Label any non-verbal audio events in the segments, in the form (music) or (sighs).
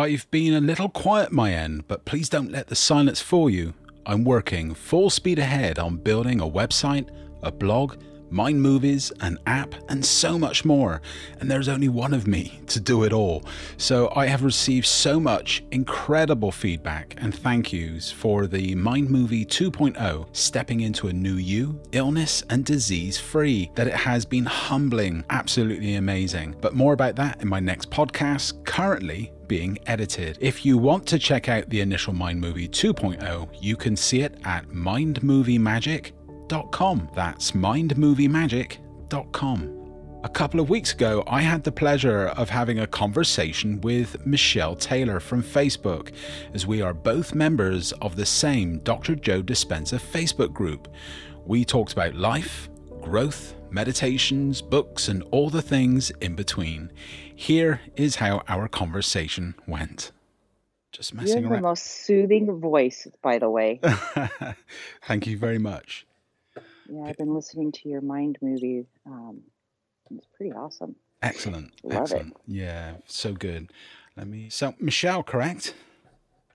I've been a little quiet my end, but please don't let the silence fool you. I'm working full speed ahead on building a website, a blog, Mind Movies, an app, and so much more. And there's only one of me to do it all. So I have received so much incredible feedback and thank yous for the Mind Movie 2.0 stepping into a new you, illness and disease free, that it has been humbling, absolutely amazing. But more about that in my next podcast, currently being edited. If you want to check out the initial Mind Movie 2.0, you can see it at mindmoviemagic.com. That's mindmoviemagic.com. A couple of weeks ago, I had the pleasure of having a conversation with Michelle Taylor from Facebook, as we are both members of the same Dr. Joe Dispenza Facebook group. We talked about life, growth, meditations, books, and all the things in between. Here is how our conversation went. Just messing you have around. the most soothing voice, by the way. (laughs) Thank you very much. Yeah, I've been listening to your Mind movie. Um, it's pretty awesome. Excellent. Love Excellent. it. Yeah, so good. Let me. So, Michelle, correct?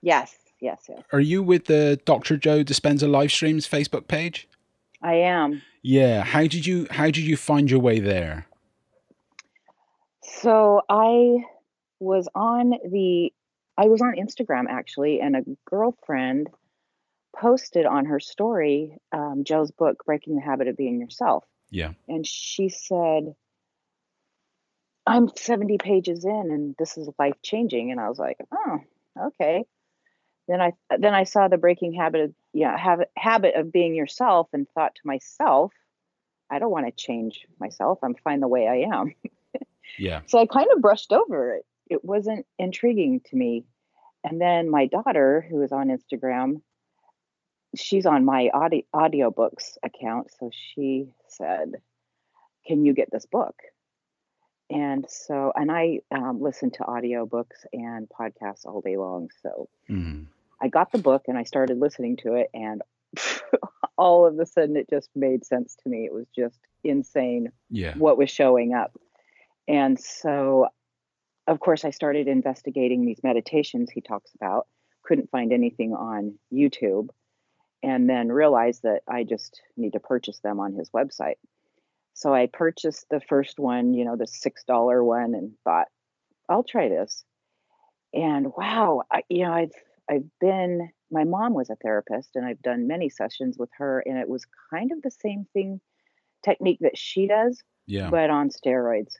Yes, yes, yes. Are you with the Dr. Joe Dispenza live streams Facebook page? I am. Yeah. How did you How did you find your way there? So I was on the I was on Instagram actually, and a girlfriend posted on her story um, Joe's book, Breaking the Habit of Being Yourself. Yeah. And she said, I'm 70 pages in and this is life changing. And I was like, oh, okay. Then I then I saw the breaking habit of yeah, habit habit of being yourself and thought to myself, I don't want to change myself. I'm fine the way I am. yeah. So I kind of brushed over it. It wasn't intriguing to me. And then my daughter, who is on Instagram, she's on my audio audiobooks account so she said can you get this book and so and i um, listen to audiobooks and podcasts all day long so mm. I got the book and i started listening to it and (laughs) all of a sudden it just made sense to me it was just insane yeah. what was showing up and so of course i started investigating these meditations he talks about couldn't find anything on youtube and then realized that I just need to purchase them on his website. So I purchased the first one, you know, the $6 one and thought, I'll try this. And wow, I, you know, I've I've been my mom was a therapist and I've done many sessions with her and it was kind of the same thing technique that she does, yeah. but on steroids.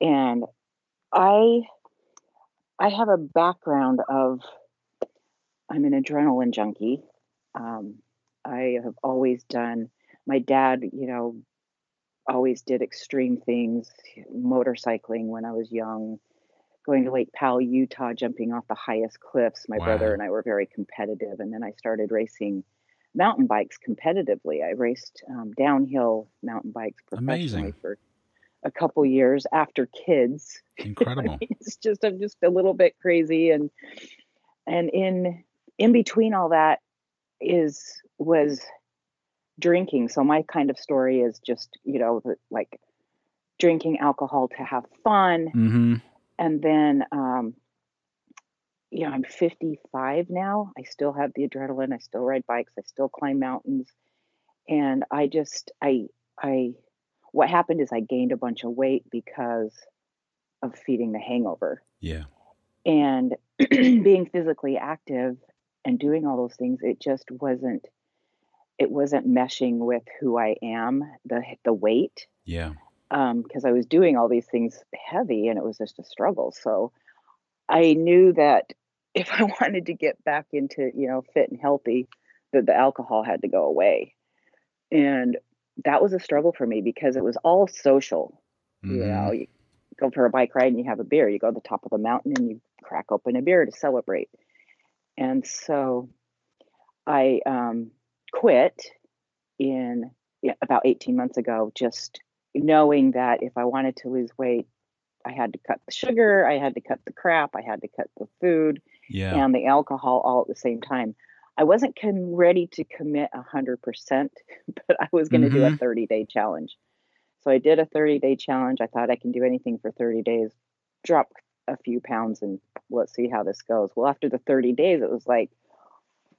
And I I have a background of I'm an adrenaline junkie um, I have always done. My dad, you know, always did extreme things, motorcycling when I was young, going to Lake Powell, Utah, jumping off the highest cliffs. My wow. brother and I were very competitive, and then I started racing mountain bikes competitively. I raced um, downhill mountain bikes professionally Amazing. for a couple years after kids. Incredible. (laughs) it's just I'm just a little bit crazy, and and in in between all that, is was drinking. So my kind of story is just, you know, like drinking alcohol to have fun. Mm-hmm. And then, um, you know, I'm 55 now. I still have the adrenaline. I still ride bikes. I still climb mountains. And I just, I, I, what happened is I gained a bunch of weight because of feeding the hangover. Yeah. And (clears throat) being physically active and doing all those things it just wasn't it wasn't meshing with who i am the the weight yeah um because i was doing all these things heavy and it was just a struggle. So i knew that (laughs) if i wanted to get back into you know fit and healthy that the alcohol had to go away. And that was a struggle for me because it was all social. Mm-hmm. you know you go for a bike ride and you have a beer. You go to the top of the mountain and you crack open a beer to celebrate. And so I um, quit in yeah, about 18 months ago, just knowing that if I wanted to lose weight, I had to cut the sugar, I had to cut the crap, I had to cut the food yeah. and the alcohol all at the same time. I wasn't com- ready to commit 100%, (laughs) but I was going to mm-hmm. do a 30 mm-hmm. day challenge. So I did a 30 day challenge. I thought I can do anything for 30 days, drop a few pounds and let's see how this goes. Well, after the 30 days, it was like,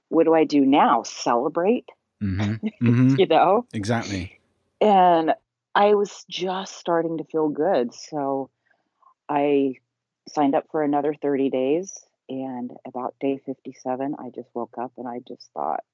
what do I do now? Celebrate, Mm-hmm. (laughs) Mm-hmm. you know? Exactly. And I was just starting to feel good. So I signed up for another 30 days. And about day 57, I just woke up and I just thought,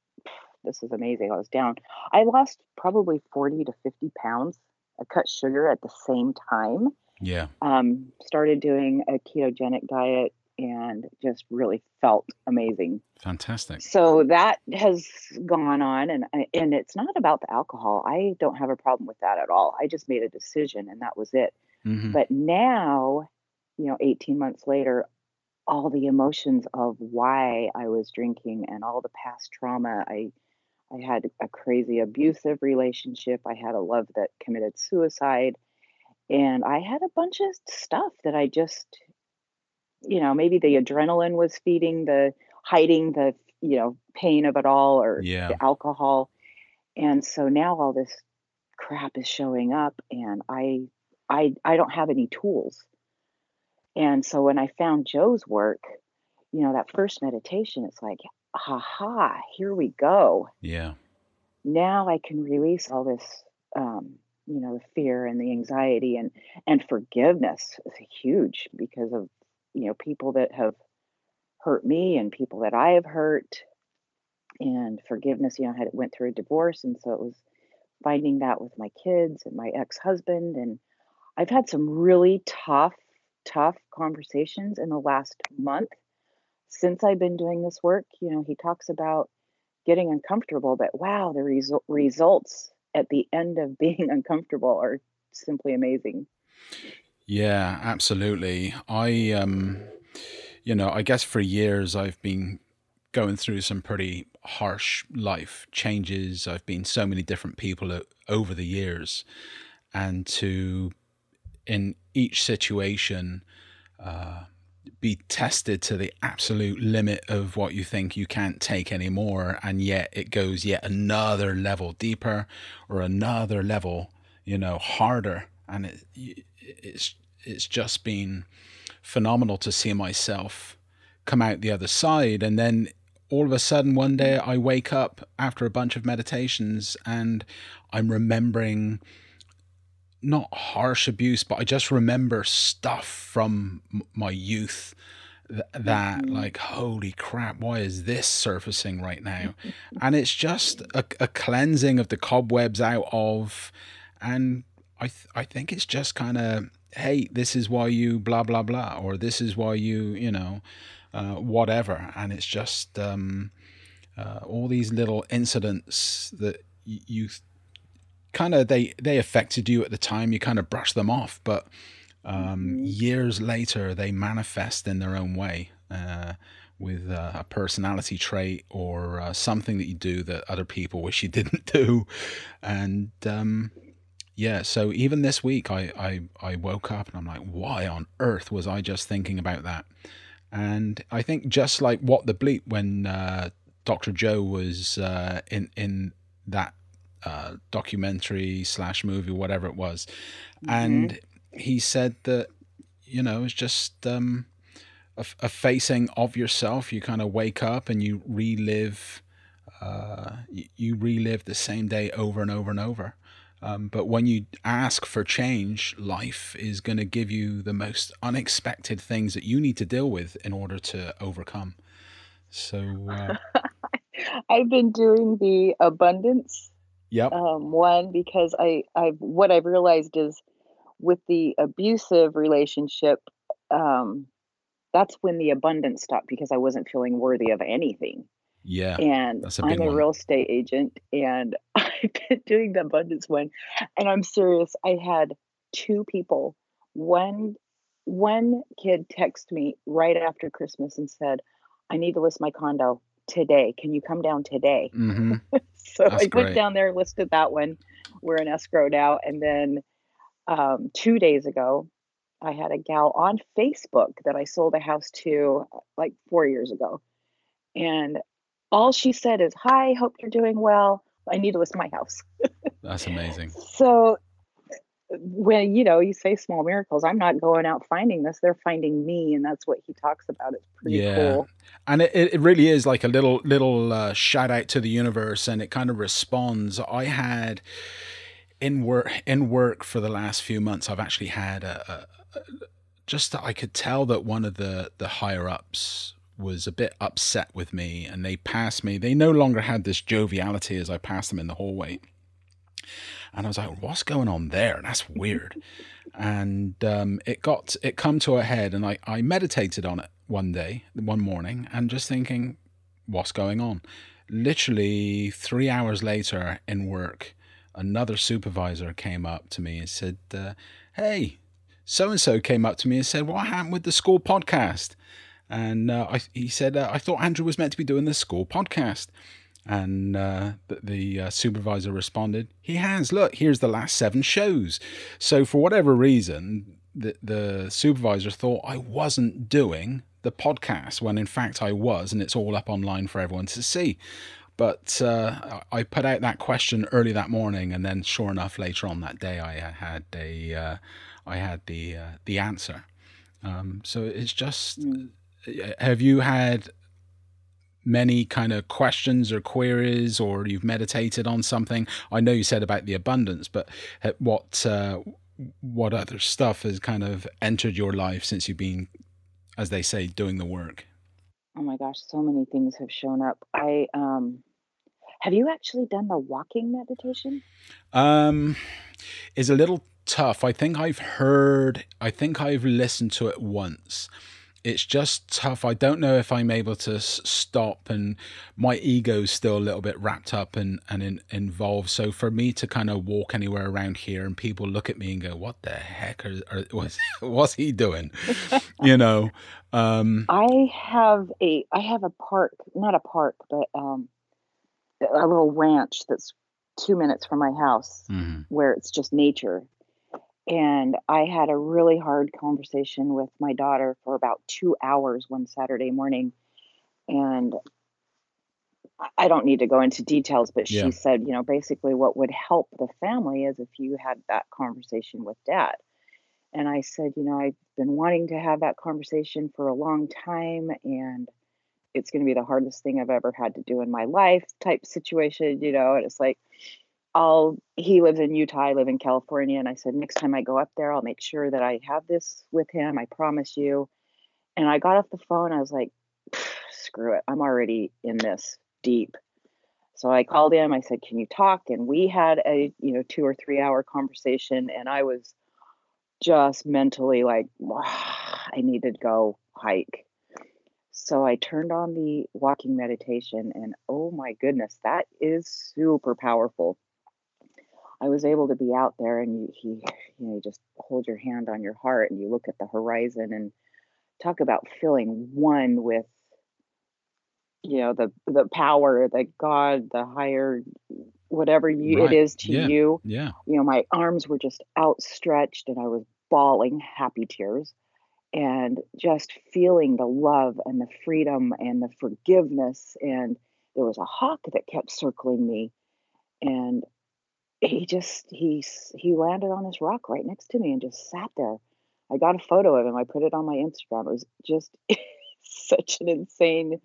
this is amazing. I was down. I lost probably 40 to 50 pounds. I cut sugar at the same time. Yeah. Um, started doing a ketogenic diet and just really felt amazing. Fantastic. So that has gone on, and I- and it's not about the alcohol. I don't have a problem with that at all. I just made a decision, and that was it. hmm But now, you know, 18 months later, all the emotions of why I was drinking and all the past trauma. I I had a crazy abusive relationship. I had a love that committed suicide. And I had a bunch of stuff that I just, you know, maybe the adrenaline was feeding the hiding the, you know, pain of it all or Yeah. the alcohol. And so now all this crap is showing up and I I I don't have any tools. And so when I found Joe's work, you know, that first meditation, it's like, aha, here we go. Yeah. Now I can release all this, um, you know, the fear and the anxiety and and forgiveness is huge because of you know people that have hurt me and people that I have hurt. And forgiveness, you know, I had went through a divorce, and so it was finding that with my kids and my ex-husband, and I've had some really tough, tough conversations in the last month since I've been doing this work. You know, he talks about getting uncomfortable, but wow, the resu- results at the end of (laughs) being uncomfortable are simply amazing. Yeah, absolutely. I um you know, I guess for years I've been going through some pretty harsh life changes. I've been so many different people over the years and to in each situation uh be tested to the absolute limit of what you think you can't take anymore and yet it goes yet another level deeper or another level you know harder and it, it's it's just been phenomenal to see myself come out the other side and then all of a sudden one day I wake up after a bunch of meditations and I'm remembering not harsh abuse, but I just remember stuff from my youth th- that, Mhm. like, holy crap, why is this surfacing right now? And it's just a, a cleansing of the cobwebs out of, and I th- I think it's just kind of, hey, this is why you blah blah blah, or this is why you you know, uh, whatever, and it's just um, uh, all these little incidents that y- you kind of they they affected you at the time you kind of brush them off. But um, Mhm. years later they manifest in their own way uh, with uh, a personality trait or uh, something that you do that other people wish you (laughs) didn't do. And um, yeah so even this week I, I i woke up and i'm like why on earth was i just thinking about that and i think just like what the bleep when uh, dr joe was uh, in in that uh, documentary slash movie, whatever it was, Mhm. and he said that you know it's just um, a, facing of yourself. You kind of wake up and you relive, uh, you, you relive the same day over and over and over. Um, but when you ask for change, life is going to give you the most unexpected things that you need to deal with in order to overcome. So, uh, (laughs) I've been doing the abundance yep, um, one because I I what I've realized is with the abusive relationship, um, that's when the abundance stopped because I wasn't feeling worthy of anything. Yeah, And big I'm a one. real estate agent, and (laughs) I've been doing the abundance one, and I'm serious. I had two people. One one kid text me right after Christmas and said, "I need to list my condo today. Can you come down today?" hmm (laughs) So That's I great. went down there, listed that one. We're in escrow now. And then um, two days ago, I had a gal on Facebook that I sold a house to like four years ago. And all she said is, Hi, hope you're doing well. I need to list my house. That's amazing. So when you know you say small miracles i'm not going out finding this they're finding me and that's what he talks about it's pretty yeah. cool and it, it really is like a little little uh, shout out to the universe and it kind of responds i had in work in work for the last few months i've actually had a, a, a just i could tell that one of the the higher ups was a bit upset with me and they passed me they no longer had this joviality as i passed them in the hallway and I was like, what's going on there? That's weird. And um, it got it come to a head, and I, I meditated on it one day, one morning, and just thinking, what's going on? Literally three hours later in work, another supervisor came up to me and said, uh, "Hey, so and so came up to me and said, what happened with the school podcast?" And uh, I, he said, uh, "I thought Andrew was meant to be doing the school podcast." And uh, the, the uh, supervisor responded, He has. Look, here's the last seven shows. So, for whatever reason, the, the supervisor thought I wasn't doing the podcast when in fact I was, and it's all up online for everyone to see. But uh, I put out that question early that morning, and then sure enough, later on that day, I had a, uh, I had the uh, the answer. Um, so it's just, mm. Have you had many kind of questions or queries or you've meditated on something? I know you said about the abundance but what uh, what other stuff has kind of entered your life since you've been as they say doing the work? Oh my gosh so many things have shown up. I um have you actually done the walking meditation? Um is a little tough. I think i've heard i think i've listened to it once it's just tough. I don't know if I'm able to s- stop, and my ego's still a little bit wrapped up and and in, involved. So for me to kind of walk anywhere around here, and people look at me and go, "What the heck are, are (laughs) what's, what's he doing?" (laughs) you know. Um, I have a I have a park, not a park, but um, a little ranch that's two minutes from my house, mm-hmm. where it's just nature and I had a really hard conversation with my daughter for about two hours one Saturday morning. And I don't need to go into details, but she yeah. said, you know, basically what would help the family is if you had that conversation with dad. And I said, you know, I've been wanting to have that conversation for a long time and it's going to be the hardest thing I've ever had to do in my life type situation, you know, and it's like, I'll he lives in Utah, I live in California, and I said next time I go up there, I'll make sure that I have this with him. I promise you. And I got off the phone, I was like, screw it. I'm already in this deep. So I called him, I said, Can you talk? And we had a, you know, two or three hour conversation, and I was just mentally like, I need to go hike. So I turned on the walking meditation, and oh my goodness, that is super powerful. I was able to be out there and you, he, (laughs) you know, you just hold your hand on your heart and you look at the horizon and talk about feeling one with, you know, the, the power, the God, the higher, whatever you, right. it is to yeah. you. Yeah. You know, my arms were just outstretched and I was bawling happy tears and just feeling the love and the freedom and the forgiveness. And there was a hawk that kept circling me. And he just he he landed on this rock right next to me and just sat there. I got a photo of him. I put it on my Instagram. It was just (laughs) such an insane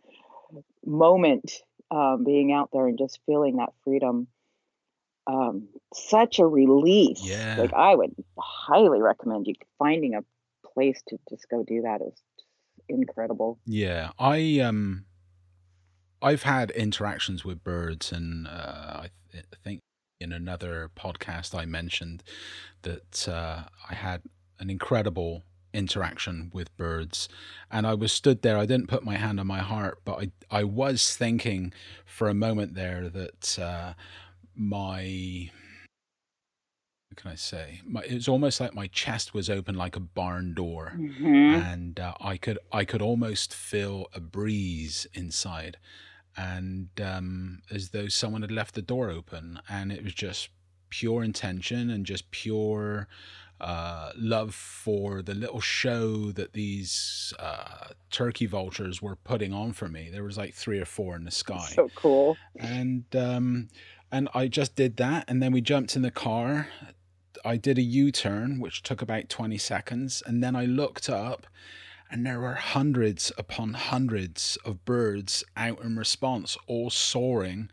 moment um, being out there and just feeling that freedom. Um, such a release. Yeah. Like I would highly recommend you finding a place to just go do that is incredible. Yeah, I um, I've had interactions with birds, and uh, I, th- I think in another podcast, I mentioned that uh, I had an incredible interaction with birds. And I was stood there I didn't put my hand on my heart but I I was thinking for a moment there that uh, my what can I say? My, it was almost like my chest was open like a barn door. Mm-hmm. and uh, I could I could almost feel a breeze inside and um, as though someone had left the door open, and it was just pure intention and just pure uh, love for the little show that these uh, turkey vultures were putting on for me. There was like three or four in the sky. So cool. And um, and I just did that, and then we jumped in the car I did a U turn, which took about 20 seconds, and then I looked up, and there were hundreds upon hundreds of birds out in response, all soaring.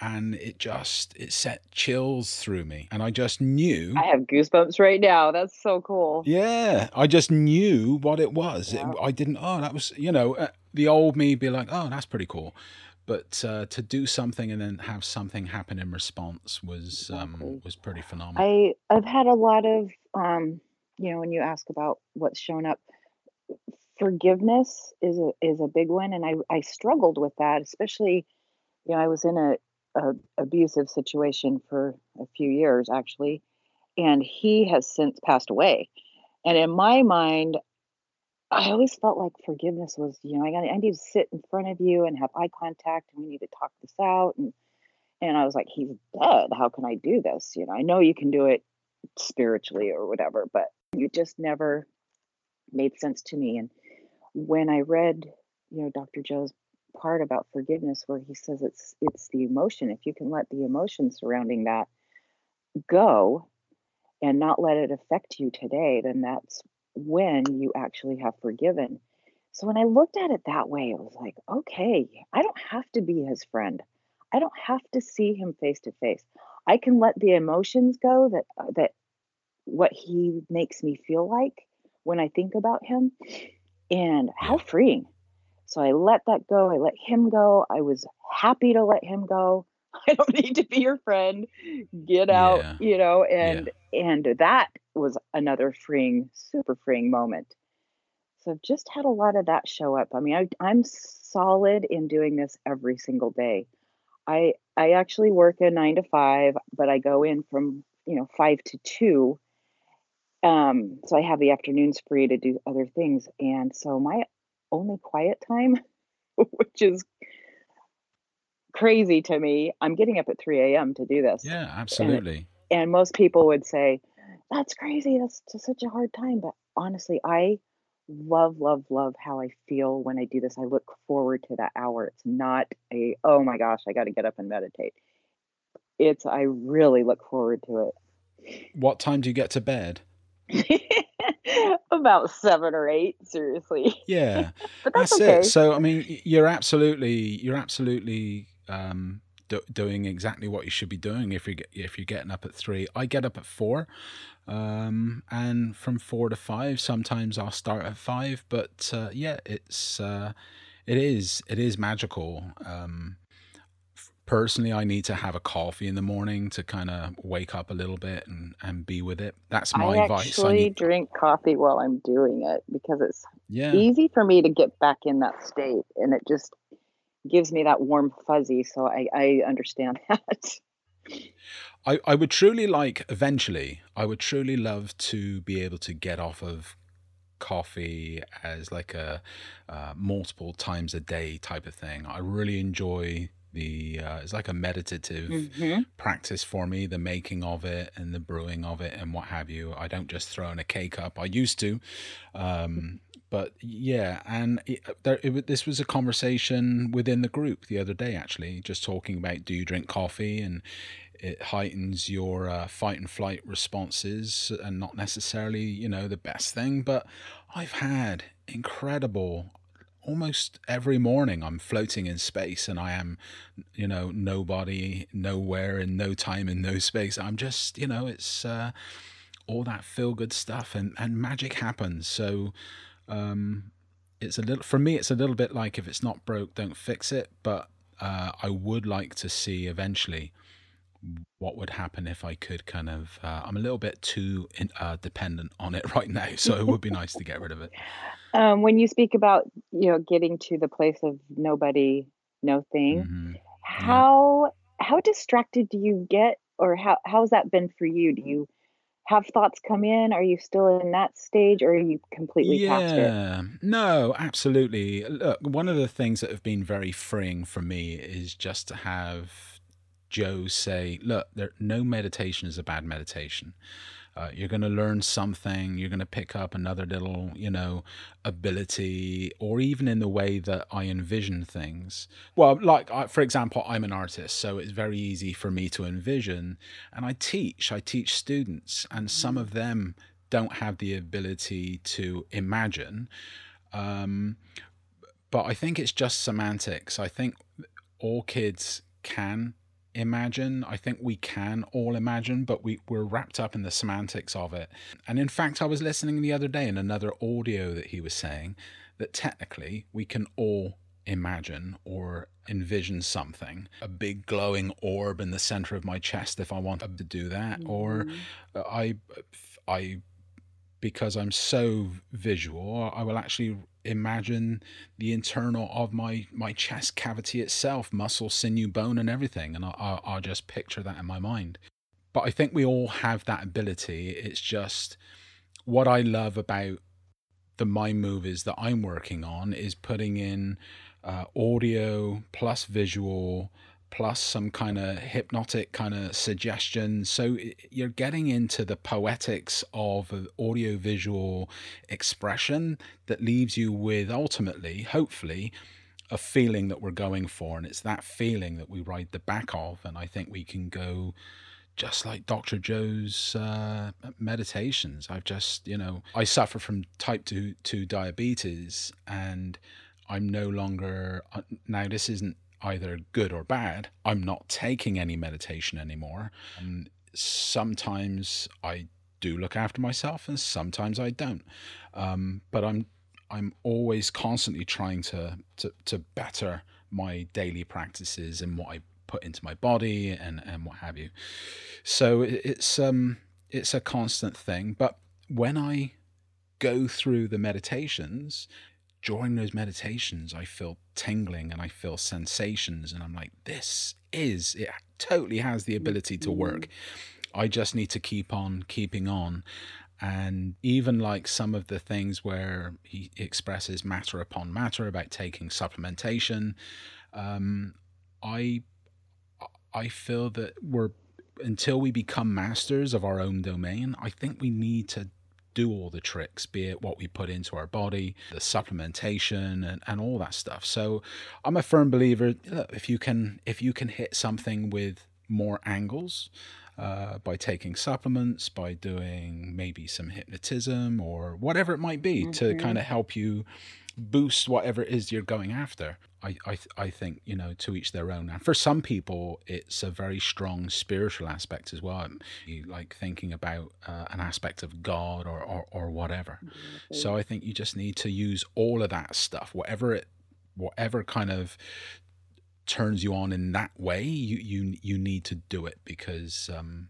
And it just it set chills through me, and I just knew. I have goosebumps right now. That's so cool. Yeah, I just knew what it was. Yeah. It, I didn't. Oh, that was you know uh, the old me be like, oh, that's pretty cool but uh, to do something and then have something happen in response was um, was pretty phenomenal. I I've had a lot of um, you know, when you ask about what's shown up, forgiveness is a is a big one, and I I struggled with that, especially you know I was in a, a abusive situation for a few years actually, and he has since passed away, and in my mind. I always felt like forgiveness was, you know, I got I need to sit in front of you and have eye contact and we need to talk this out and and I was like, he's dead. How can I do this? You know, I know you can do it spiritually or whatever, but you just never made sense to me. And when I read, you know, Dr. Joe's part about forgiveness where he says it's it's the emotion. If you can let the emotion surrounding that go and not let it affect you today, then that's when you actually have forgiven. So when I looked at it that way, it was like, okay, I don't have to be his friend. I don't have to see him face to face. I can let the emotions go that uh, that what he makes me feel like when I think about him and how Yeah. freeing. So I let that go. I let him go. I was happy to let him go. (laughs) I don't need to be your friend. Get out, Yeah. you know, Yeah. and and that was another freeing, super freeing moment. So I've just had a lot of that show up. I mean, I, I'm solid in doing this every single day. I I actually work a nine to five, but I go in from you know five to two. Um, so I have the afternoons free to do other things, and so my only quiet time, (laughs) which is crazy to me, I'm getting up at 3 a.m. to do this. Yeah, And absolutely. and most people would say, "That's crazy. That's just such a hard time." But honestly, I love, love, love how I feel when I do this. I look forward to that hour. It's not a, "Oh my gosh, I got to get up and meditate." It's I really look forward to it. What time do you get to bed? (laughs) About 7 or 8, seriously. Yeah, (laughs) But that's that's okay. it. So I mean, you're absolutely you're absolutely um, do, doing exactly what you should be doing if you get if you're getting up at three. I get up at four, um, and from four to five. Sometimes I'll start at five, but uh, yeah, it's uh, it is it is magical. Um, personally, I need to have a coffee in the morning to kind of wake up a little bit and and be with it. That's I my. I actually need drink coffee while I'm doing it because it's yeah. easy for me to get back in that state and it just gives me that warm fuzzy so i i understand (laughs) that I, I would truly like eventually i would truly love to be able to get off of coffee as like a uh, multiple times a day type of thing i really enjoy the uh, it's like a meditative hmm practice for me the making of it and the brewing of it and what have you. I don't just throw in a k cup i used to um but yeah and it, there, it, this was a conversation within the group the other day actually just talking about do you drink coffee? And it heightens your uh, fight and flight responses and not necessarily you know the best thing but i've had incredible almost every morning i'm floating in space and i am you know nobody nowhere in no time in no (laughs) space. I'm just you know it's uh, all that feel good stuff and and magic happens. So um it's a little for me it's a little bit like if it's not broke don't fix it. But uh, i would like to see eventually what would happen if i could kind of uh, i'm a little bit too in, uh, dependent on it (laughs) right now so it would be nice to get rid of it (laughs) um when you speak about you know getting to the place of nobody no thing hmm yeah. how how distracted do you get or how how's that been for you? Do you have thoughts come in? Are you still in that stage or are you completely past it? Yeah, no, absolutely. Look, one of the things that have been very freeing for me is just to have Joe say, "Look, there, no meditation is a bad meditation. Uh, you're going to learn something. You're going to pick up another little, you know, ability, or even in the way that I envision things. Well, like I, for example, I'm an artist, so it's very easy for me to envision, and I teach. I teach students, and some of them don't have the ability to imagine. Um, but I think it's just semantics. I think all kids can imagine. I think we can all imagine, but we, we're wrapped up in the semantics of it. And in fact, I was listening the other day in another audio that he was saying that technically we can all imagine or envision something a big glowing orb in the center of my chest if i wanted to do that mm-hmm. or i i because i'm so visual i will actually imagine the internal of my my chest cavity itself muscle sinew bone and everything. And I'll, I'll just picture that in my mind. But i think we all have that ability. It's just what i love about the mind movies that i'm working on is putting in uh, audio plus visual plus some kind of hypnotic kind of suggestion. So you're getting into the poetics of audiovisual expression that leaves you with ultimately, hopefully, a feeling that we're going for. And it's that feeling that we ride the back of. And I think we can go just like Dr. Joe's uh, meditations. I've just, you know, I suffer from type 2, 2 diabetes and I'm no longer, uh, now this isn't either good or bad. I'm not taking any meditation anymore. And sometimes I do look after myself, and sometimes I don't. Um, but I'm I'm always constantly trying to, to to better my daily practices and what I put into my body and and what have you. So it's um it's a constant thing. But when I go through the meditations, during those meditations, I feel tingling and I feel sensations, and I'm like, this is it. Totally has the ability to work. Mm-hmm. I just need to keep on keeping on. And even like some of the things where he expresses matter upon matter about taking supplementation, um, I I feel that we're until we become masters of our own domain, I think we need to do all the tricks, be it what we put into our body, the supplementation and, and all that stuff. So I'm a firm believer Look, if you can if you can hit something with more angles, uh, by taking supplements, by doing maybe some hypnotism or whatever it might be mm-hmm. to kind of help you boost whatever it is you're going after. I, I, I think, you know, to each their own. And for some people, it's a very strong spiritual aspect as well. You like thinking about uh, an aspect of God or, or, or whatever. Mm-hmm. So I think you just need to use all of that stuff, whatever it, whatever kind of turns you on in that way, you, you, you need to do it because, um,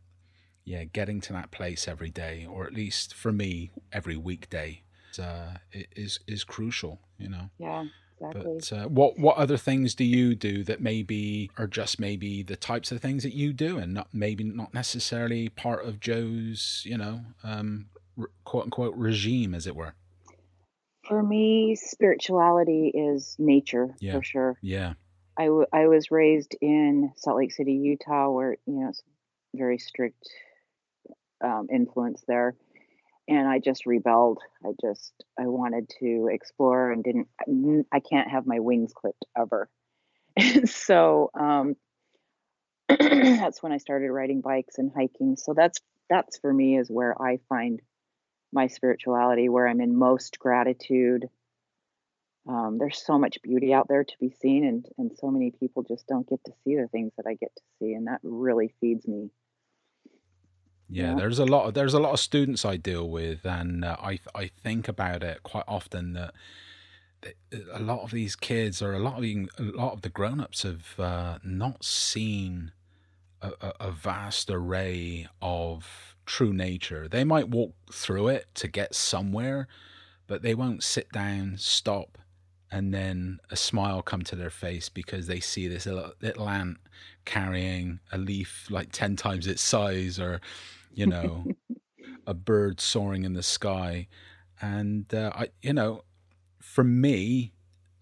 yeah, getting to that place every day, or at least for me, every weekday, uh, is is crucial. You know. Yeah. Exactly. But uh, what what other things do you do that maybe are just maybe the types of things that you do, and not maybe not necessarily part of Joe's, you know, um, re- quote unquote regime, as it were. For me, spirituality is nature yeah. for sure. Yeah. I, w- I was raised in Salt Lake City, Utah, where you know it's very strict um, influence there and I just rebelled. I just I wanted to explore and didn't. I can't have my wings clipped ever. And (laughs) so um, (clears throat) that's when I started riding bikes and hiking. So that's that's for me is where I find my spirituality, where I'm in most gratitude. Um, there's so much beauty out there to be seen, and and so many people just don't get to see the things that I get to see, and that really feeds me. Yeah, there's a lot. Of, there's a lot of students I deal with, and uh, I I think about it quite often that a lot of these kids or a lot of a lot of the grown-ups have uh, not seen a, a, vast array of true nature. They might walk through it to get somewhere, but they won't sit down, stop, and then a smile come to their face because they see this little, little ant carrying a leaf like 10 times its size or you know, (laughs) a bird soaring in the sky. And, uh, I, you know, for me,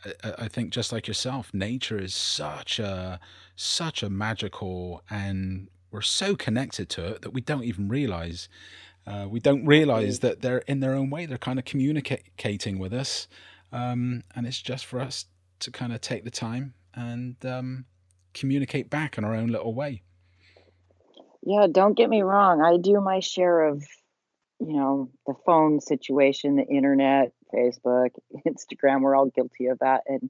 I, I think just like yourself, nature is such a, such a magical and we're so connected to it that we don't even realize uh, we don't realize that they're in their own way. They're kind of communicating with us, um, and it's just for us to kind of take the time and um, communicate back in our own little way. Yeah, don't get me wrong. I do my share of, you know, the phone situation, the internet, Facebook, (laughs) Instagram. We're all guilty of that, and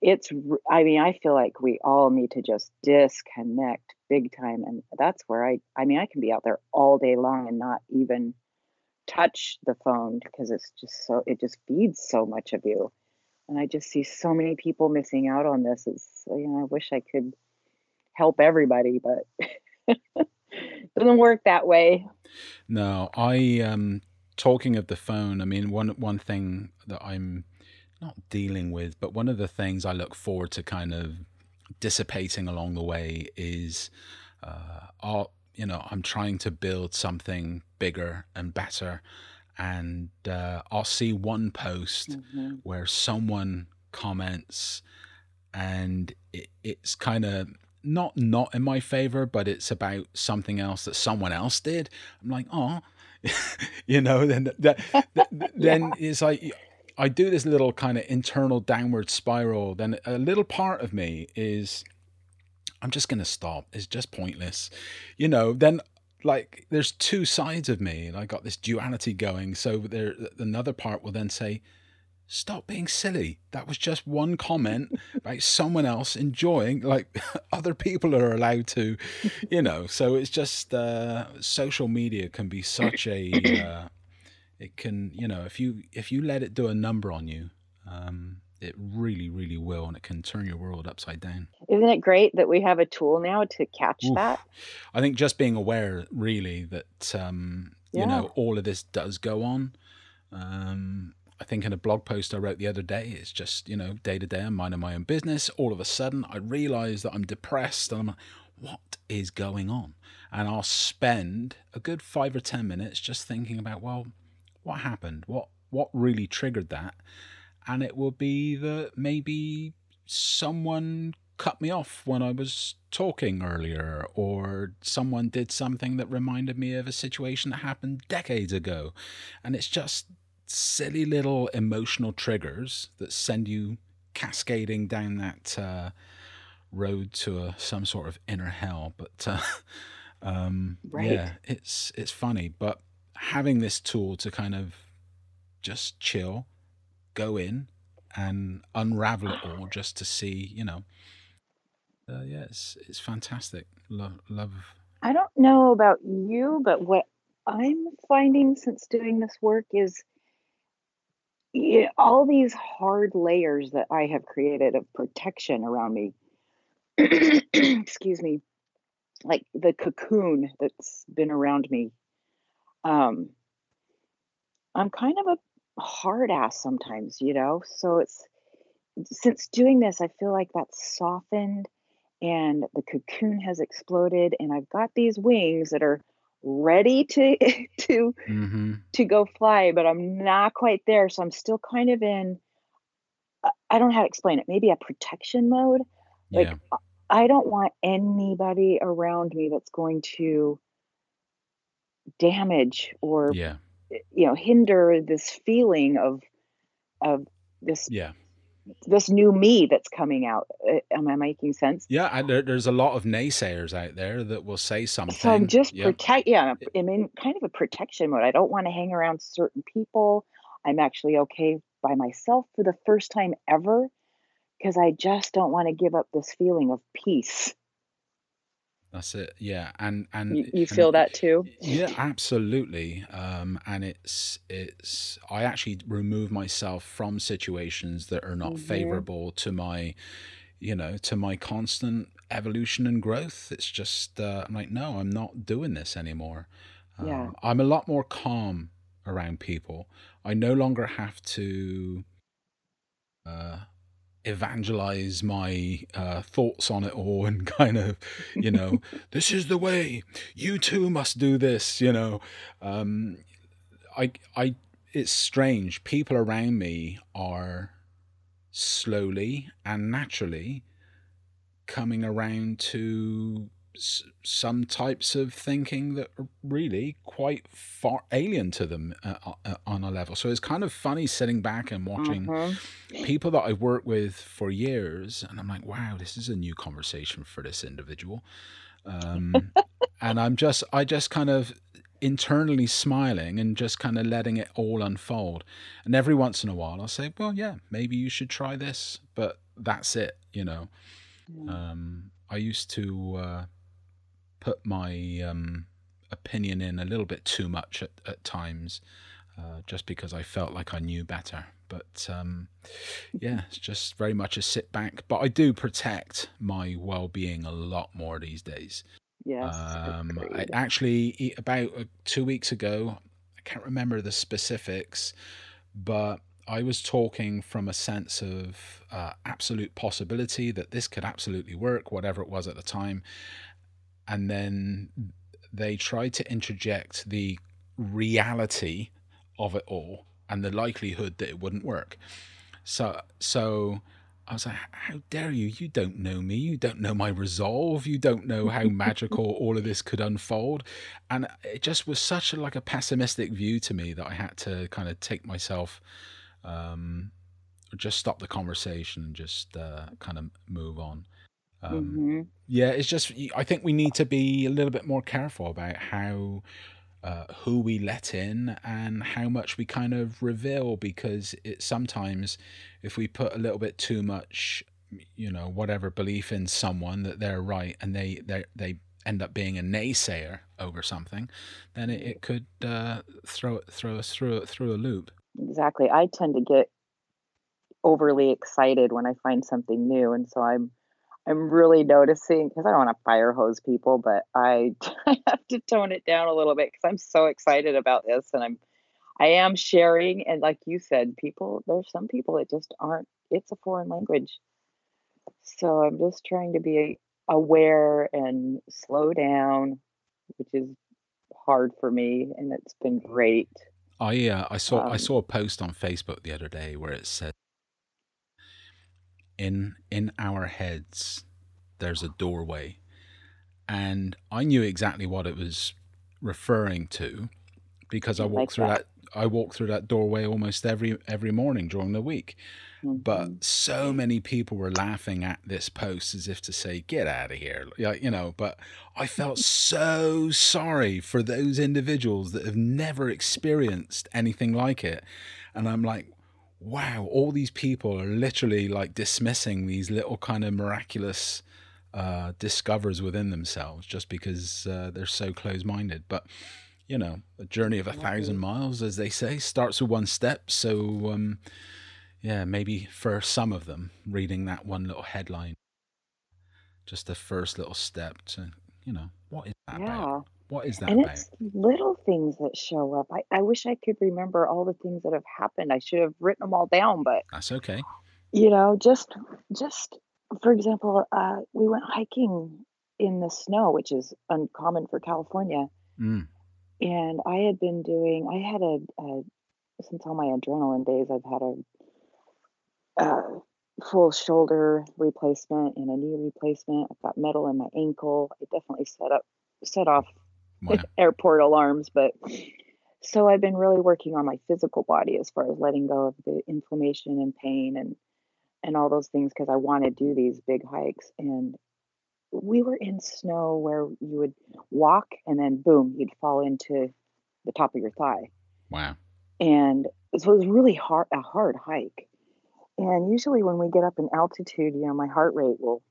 it's. I mean, I feel like we all need to just disconnect big time, and that's where I. I mean, I can be out there all day long and not even touch the phone because it's just so. It just feeds so much of you, and I just see so many people missing out on this. It's. You know, I wish I could help everybody, but. (laughs) (laughs) doesn't work that way. No, I um talking of the phone, I mean one one thing that I'm not dealing with, but one of the things I look forward to kind of dissipating along the way is uh you know, I'm trying to build something bigger and better and uh, I'll see one post mm-hmm. where someone comments and it, it's kind of not not in my favor, but it's about something else that someone else did. I'm like, oh, (laughs) you know, then that, that (laughs) then yeah. it's like I do this little kind of internal downward spiral. Then a little part of me is, I'm just gonna stop. It's just pointless, you know. Then like there's two sides of me. I got this duality going. So there, another part will then say, stop being silly. That was just one comment about someone else enjoying, like (laughs) other people are allowed to, you know. So it's just uh, social media can be such a, uh, it can, you know, if you if you let it do a number on you, um, it really, really will, and it can turn your world upside down. Isn't it great that we have a tool now to catch Oof. that? I think just being aware, really, that um, yeah. you know all of this does go on. Um, I think in a blog post I wrote the other day, it's just, you know, day to day, I'm minding my own business. All of a sudden, I realize that I'm depressed and I'm like, what is going on? And I'll spend a good five or 10 minutes just thinking about, well, what happened? What, what really triggered that? And it will be that maybe someone cut me off when I was talking earlier, or someone did something that reminded me of a situation that happened decades ago. And it's just silly little emotional triggers that send you cascading down that uh, road to a, some sort of inner hell. But uh, (laughs) um, right. yeah, it's it's funny. But having this tool to kind of just chill, go in, and unravel it all, just to see, you know. Uh, yeah, it's it's fantastic. Love, love. I don't know about you, but what I'm finding since doing this work is all these hard layers that I have created of protection around me. (clears throat) Excuse me. Like the cocoon that's been around me. Um, I'm kind of a hard ass sometimes, you know? So it's since doing this, I feel like that's softened and the cocoon has exploded, and I've got these wings that are ready to (laughs) to mm-hmm. to go fly but i'm not quite there. So i'm still kind of in i don't know how to explain it. Maybe a protection mode. Like yeah. i don't want anybody around me that's going to damage or yeah. you know hinder this feeling of of this yeah this new me that's coming out. Uh, am I making sense? Yeah, and there, there's a lot of naysayers out there that will say something. So I'm just yeah. protect. Yeah, I'm in kind of a protection mode. I don't want to hang around certain people. I'm actually okay by myself for the first time ever because I just don't want to give up this feeling of peace. That's it. Yeah, and and you, you feel and, that too. Yeah, absolutely. Um, and it's it's I actually remove myself from situations that are not mm-hmm. favorable to my, you know, to my constant evolution and growth. It's just uh, I'm like, no, I'm not doing this anymore. Um, yeah. I'm a lot more calm around people. I no longer have to. Uh, evangelize my uh, thoughts on it all and (laughs) kind of, you know, this is the way. You too must do this. You know, um, I, I, it's strange. People around me are slowly and naturally coming around to s- some types of thinking that are really quite far alien to them uh, uh, on a level. So it's kind of funny sitting back and watching Mhm. people that I've worked with for years, and I'm like, wow, this is a new conversation for this individual. Um, (laughs) and I'm just, I just kind of internally smiling and just kind of letting it all unfold. And every once in a while, I'll say, well, yeah, maybe you should try this, but that's it, you know. Yeah. Um, I used to uh, put my um, opinion in a little bit too much at, at times, uh, just because I felt like I knew better. But um, yeah, it's just very much a sit back. But I do protect my well being a lot more these days. Yes. Um, I actually, about uh, two weeks ago, I can't remember the specifics, but I was talking from a sense of uh, absolute possibility that this could absolutely work, whatever it was at the time. And then they tried to interject the reality of it all and the likelihood that it wouldn't work. So, so I was like, "How dare you? You don't know me. You don't know my resolve. You don't know how (laughs) magical all of this could unfold." And it just was such a like a pessimistic view to me that I had to kind of take myself, um, just stop the conversation and just uh, kind of move on. Um, hmm yeah, it's just I think we need to be a little bit more careful about how uh, who we let in and how much we kind of reveal because it sometimes if we put a little bit too much you know whatever belief in someone that they're right and they they they end up being a naysayer over something then it, it could uh, throw it throw us through through a loop Exactly. I tend to get overly excited when I find something new, and so I'm I'm really noticing because I don't want to fire hose people, but I (laughs) I have to tone it down a little bit because I'm so excited about this, and I'm I am sharing, and like you said, people there's some people that just aren't. It's a foreign language, so I'm just trying to be aware and slow down, which is hard for me, and it's been great. I uh, I saw I Um, saw a post on Facebook the other day where it said in in our heads there's a doorway. And I knew exactly what it was referring to because I I walk like through that. that I walk through that doorway almost every every morning during the week. Hmm but so many people were laughing at this post as if to say get out of here yeah you know but i felt (laughs) so sorry for those individuals that have never experienced anything like it. And i'm like wow all these people are literally like dismissing these little kind of miraculous uh, discovers within themselves just because uh, they're so close-minded but you know a journey of a thousand miles as they say starts with one step. So um yeah, maybe for some of them, reading that one little headline, just the first little step to, you know, what is that about? What is that And about? it's little things that show up. I, I wish I could remember all the things that have happened. I should have written them all down, but That's okay. you know, just just for example, uh, we went hiking in the snow, which is uncommon for California. Mm, And I had been doing, I had a, a since all my adrenaline days, I've had a, uh full shoulder replacement and a knee replacement. I've got metal in my ankle. I definitely set up set off wow. (laughs) airport alarms, but so I've been really working on my physical body as far as letting go of the inflammation and pain and and all those things because I want to do these big hikes and we were in snow where you would walk and then boom, you'd fall into the top of your thigh. Wow. And so it was really hard a hard hike. And usually when we get up in altitude, you know, my heart rate will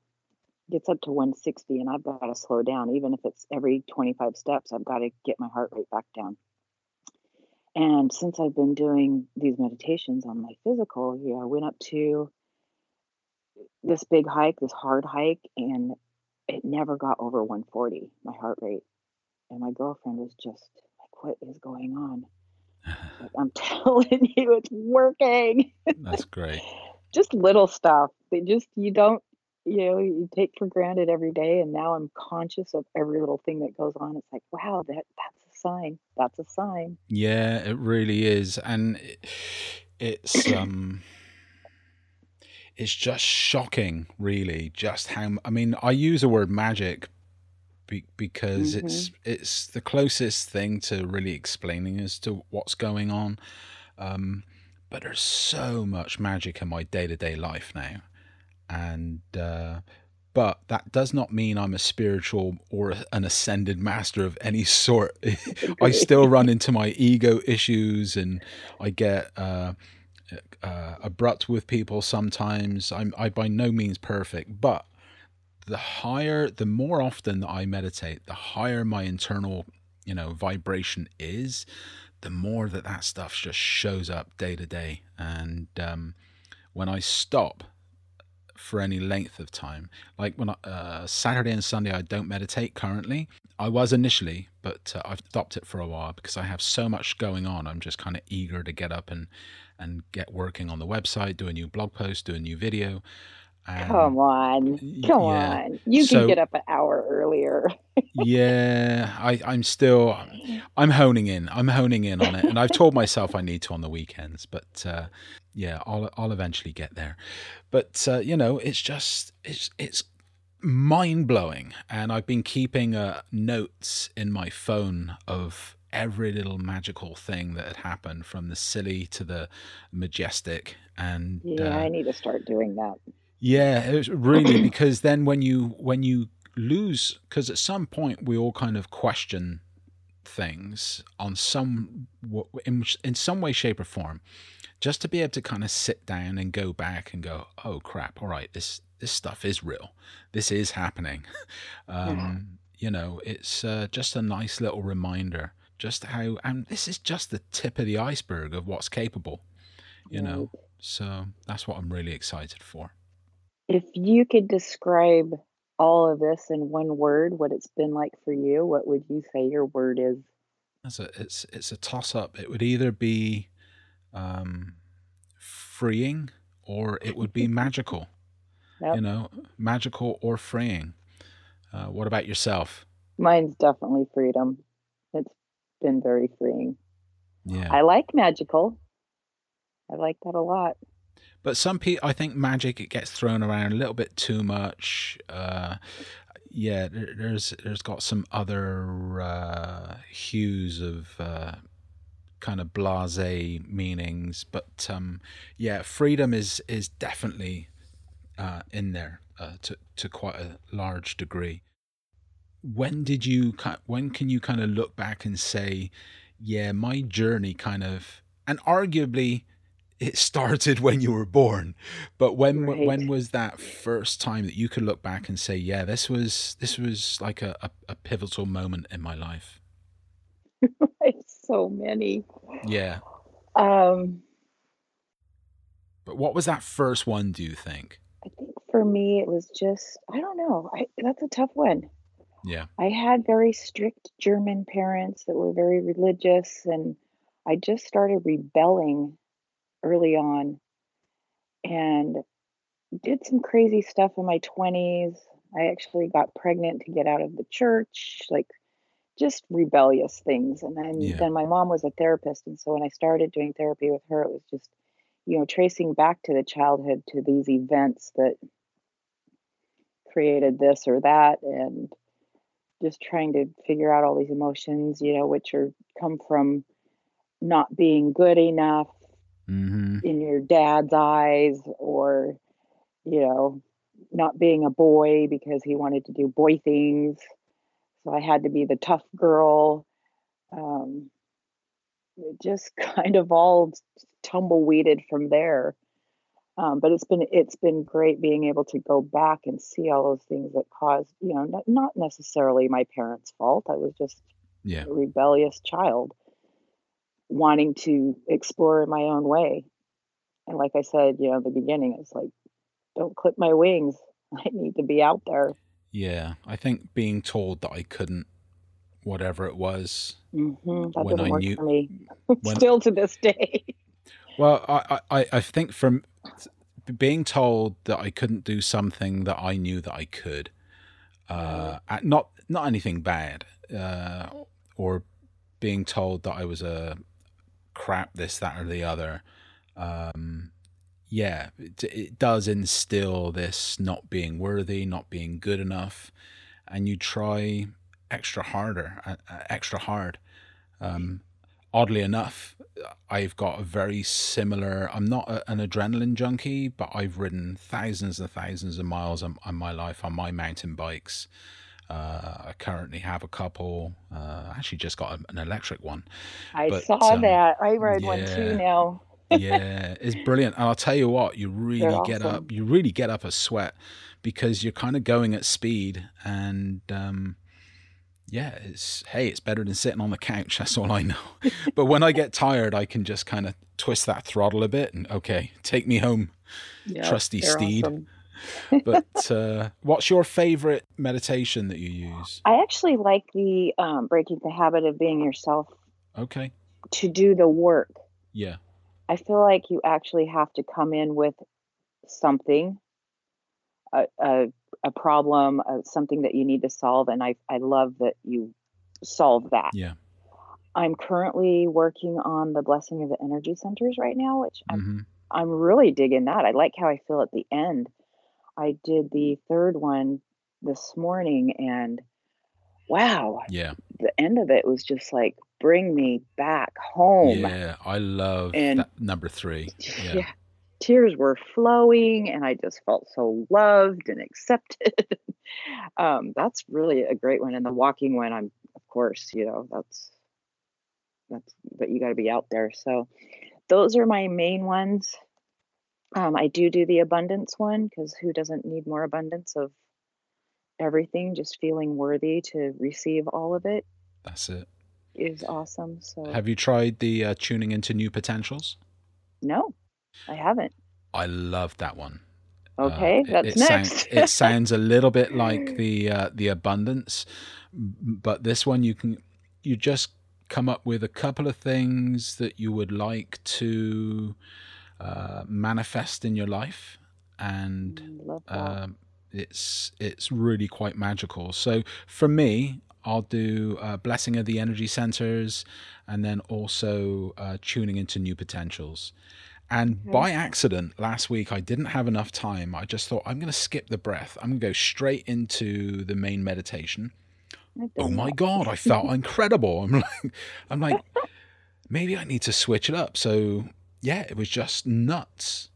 gets up to 160 and I've got to slow down. Even if it's every 25 steps, I've got to get my heart rate back down. And since I've been doing these meditations on my physical, you know, I went up to this big hike, this hard hike, and it never got over 140, my heart rate. And my girlfriend was just like, What is going on? (sighs) Like, I'm (laughs) telling you, it's working. That's great. (laughs) just little stuff. They just, you don't, you know, you take for granted every day. And now I'm conscious of every little thing that goes on. It's like, wow, that that's a sign. That's a sign. Yeah, it really is, and it, it's um, it's just shocking, really, just how. i mean, I use the word magic be- because mm-hmm. it's it's the closest thing to really explaining as to what's going on. Um, but there's so much magic in my day to day life now, and uh, but that does not mean I'm a spiritual or an ascended master of any sort. (laughs) I still run into my ego issues, and I get. Uh, uh, abrupt with people sometimes. I'm I by no means perfect, but the higher, the more often that I meditate, the higher my internal, you know, vibration is, the more that that stuff just shows up day to day. And um, when I stop for any length of time, like when I, uh, Saturday and Sunday, I don't meditate currently. I was initially, but uh, I've stopped it for a while because I have so much going on. I'm just kind of eager to get up and and get working on the website, do a new blog post, do a new video. Um, come on, come yeah. on! You so, can get up an hour earlier. yeah, I, I'm still, I'm honing in. I'm honing in on it, and I've (laughs) told myself I need to on the weekends. But uh, yeah, I'll I'll eventually get there. But uh, you know, it's just it's it's mind blowing, and I've been keeping uh, notes in my phone of every little magical thing that had happened from the silly to the majestic and yeah uh, i need to start doing that yeah it really because then when you when you lose because at some point we all kind of question things on some in, in some way shape or form just to be able to kind of sit down and go back and go oh crap all right this this stuff is real. This is happening. (laughs) Um, yeah. you know it's uh, just a nice little reminder just how and this is just the tip of the iceberg of what's capable you know? So that's what i'm really excited for if you could describe all of this in one word what it's been like for you what would you say your word is it's a it's it's a toss up it would either be um freeing or it would be (laughs) magical yep. you know magical or freeing uh, what about yourself mine's definitely freedom it's been very freeing. Yeah. I like magical. I like that a lot. But some people, I think magic it gets thrown around a little bit too much. Uh, yeah, there, there's there's got some other uh, hues of uh, kind of blasé meanings, but um, yeah, freedom is is definitely uh, in there uh, to to quite a large degree when did you when can you kind of look back and say yeah my journey kind of and arguably it started when you were born. But when right. when was that first time that you could look back and say yeah this was this was like a, a, a pivotal moment in my life (laughs) so many. Yeah. Um but what was that first one do you think? I think for me it was just i don't know. I, that's a tough one. Yeah. I had very strict German parents that were very religious, and I just started rebelling early on and did some crazy stuff in my 20s. I actually got pregnant to get out of the church, like just rebellious things. And then Yeah. then my mom was a therapist, and so when I started doing therapy with her, it was just, you know, tracing back to the childhood to these events that created this or that and just trying to figure out all these emotions, you know, which are come from not being good enough mm-hmm. in your dad's eyes or, you know, not being a boy because he wanted to do boy things. So I had to be the tough girl. Um, it just (laughs) kind of all tumbleweeded from there. Um, but it's been it's been great being able to go back and see all those things that caused you know not, not necessarily my parents' fault. I was just yeah. a rebellious child wanting to explore in my own way. And like I said, you know, the beginning, it's like, don't clip my wings. (laughs) I need to be out there. Yeah, I think being told that I couldn't, whatever it was, mm-hmm. that when I knew, me. (laughs) When, Still to this day. Well, I, I, I think from being told that I couldn't do something that I knew that I could, uh, not not anything bad, uh, or being told that I was a crap this that or the other. Um, yeah, it, it does instill this not being worthy, not being good enough, and you try extra harder, uh, uh, extra hard. Um, oddly enough, I've got a very similar. I'm not a, an adrenaline junkie, but I've ridden thousands and thousands of miles on, on my life on my mountain bikes. Uh, I currently have a couple. Uh, I actually, just got an electric one. I But, saw um, that. I ride one too now. yeah, it's brilliant. And I'll tell you what, you (laughs) really get awesome. up, you really get up a sweat because you're kind of going at speed. And um, yeah, it's hey, it's better than sitting on the couch. (laughs) That's all I know. but when I get tired, I can just kind of twist that throttle a bit and okay, take me home. (laughs) Yep, Trusty steed. awesome. But uh, what's your favorite meditation that you use? I actually like the um, breaking the habit of being yourself Okay. to do the work. Yeah. I feel like you actually have to come in with something, a a, a problem, uh, something that you need to solve, and I I love that you solve that. Yeah. I'm currently working on the blessing of the energy centers right now, which I'm hmm I'm really digging that. I like how I feel at the end. I did the third one this morning, and wow, Yeah. the end of it was just like bring me back home. Yeah. I love And- number three. (laughs) yeah. Yeah. tears were flowing and i just felt so loved and accepted (laughs) um, that's really a great one and the walking one i'm of course you know that's that's but you got to be out there so those are my main ones um, i do do the abundance one because who doesn't need more abundance of everything just feeling worthy to receive all of it That's it. is awesome so Have you tried the uh, tuning into new potentials? no i haven't I love that one. Uh, okay it- that's it, next Sound, it sounds a little bit like (laughs) the uh, the abundance, but this one you can you just come up with a couple of things that you would like to uh, manifest in your life, and Mm, um, it's it's really quite magical. So for me, I'll do uh, blessing of the energy centers, and then also uh, tuning into new potentials. And Okay. by accident, last week I didn't have enough time. I just thought I'm going to skip the breath. I'm going to go straight into the main meditation. Oh my god, I felt (laughs) incredible. I'm like, I'm like, maybe I need to switch it up. So yeah, it was just nuts,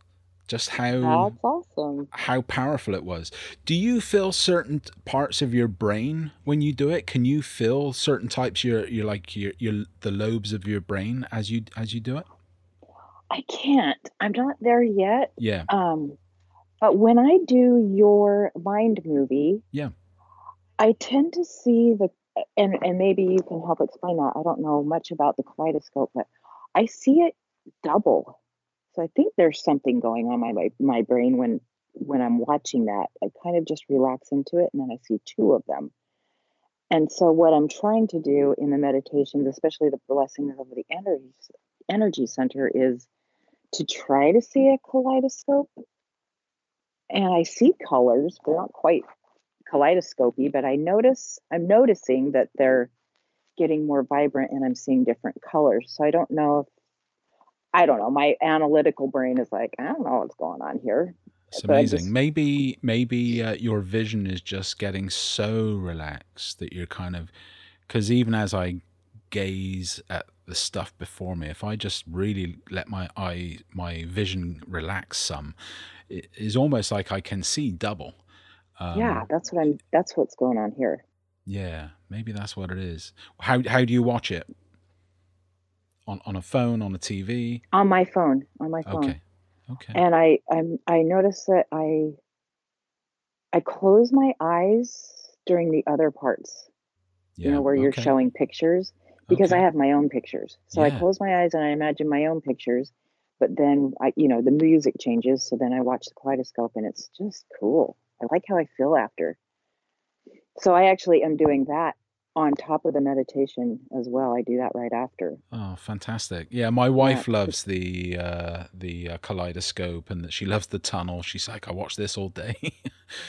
just how awesome. how powerful it was. Do you feel certain parts of your brain when you do it? Can you feel certain types your your like your your the lobes of your brain as you as you do it? I can't. I'm not there yet. Yeah. Um, but when I do your mind movie, Yeah. I tend to see the and and maybe you can help explain that. I don't know much about the kaleidoscope, but I see it double. So I think there's something going on my my, my brain when when I'm watching that. I kind of just relax into it and then I see two of them. And so what I'm trying to do in the meditations, especially the blessings of the energy energy center is to try to see a kaleidoscope. And I see colors, but not quite kaleidoscopy, but I notice I'm noticing that they're getting more vibrant and I'm seeing different colors. So I don't know if I don't know. My analytical brain is like, I don't know what's going on here. It's amazing. just- maybe maybe uh, your vision is just getting so relaxed that you're kind of because even as I gaze at the stuff before me, if I just really let my eye my vision relax some, it is almost like I can see double. Um, yeah, that's what I'm that's what's going on here. Yeah, maybe that's what it is. How how do you watch it? On on a phone, on a TV? On my phone. On my phone. Okay. Okay. and I I'm, I notice that I I close my eyes during the other parts, Yeah. you know, where you're showing pictures because I have my own pictures. So I close my eyes and I imagine my own pictures, but then I you know, the music changes, so then I watch the kaleidoscope and it's just cool. I like how I feel after. So I actually am doing that on top of the meditation as well. I do that right after. Oh, fantastic! Yeah, my wife Yeah. loves the uh, the uh, kaleidoscope, and that she loves the tunnel. She's like, I watch this all day,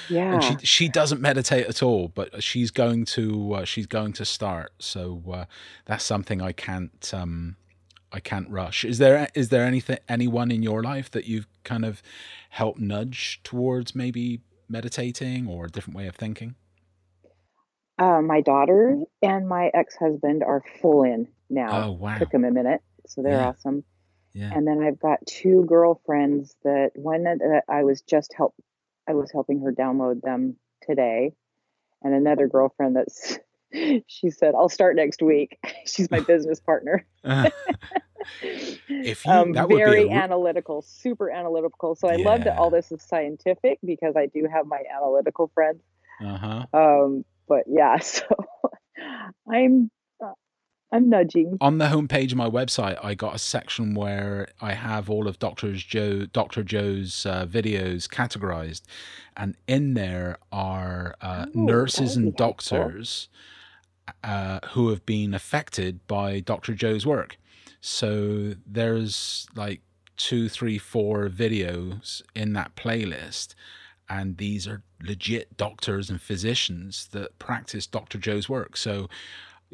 Yeah. (laughs) and she she doesn't meditate at all, but she's going to uh, she's going to start. So uh, that's something I can't um, I can't rush. Is there is there anything anyone in your life that you've kind of helped nudge towards maybe meditating or a different way of thinking? Uh, my daughter and my ex-husband are full in now. Oh wow. Took them a minute, so they're Yeah. awesome. Yeah. And then I've got two girlfriends that one that I was just help I was helping her download them today, and another girlfriend that's (laughs) she said I'll start next week. (laughs) She's my business partner. (laughs) if you um, that would be very a, analytical, super analytical. So I love that all this is scientific because I do have my analytical friends. uh-huh. Um, but yeah, (laughs) so I'm uh, I'm nudging. on the homepage of my website, I got a section where I have all of Doctor Joe, Doctor Joe's uh, videos categorized, and in there are uh, Oh, nurses and doctors uh, who have been affected by Doctor Joe's work. So there's like two, three, four videos in that playlist. And these are legit doctors and physicians that practice Dr. Joe's work. So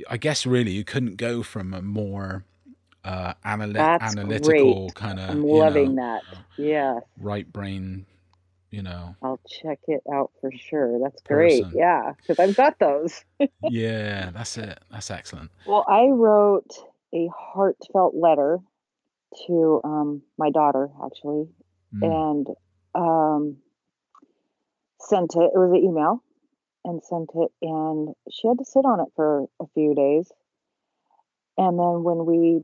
I guess really you couldn't go from a more uh, analy- analytical kind of I'm loving know, that. Yeah, right brain, you know. I'll check it out for sure. That's great. Yeah, because I've got those. (laughs) yeah, that's it. That's excellent. Well, I wrote a heartfelt letter to um, my daughter actually, Mm. and um, sent it. It was an email, and sent it, and she had to sit on it for a few days. And then when we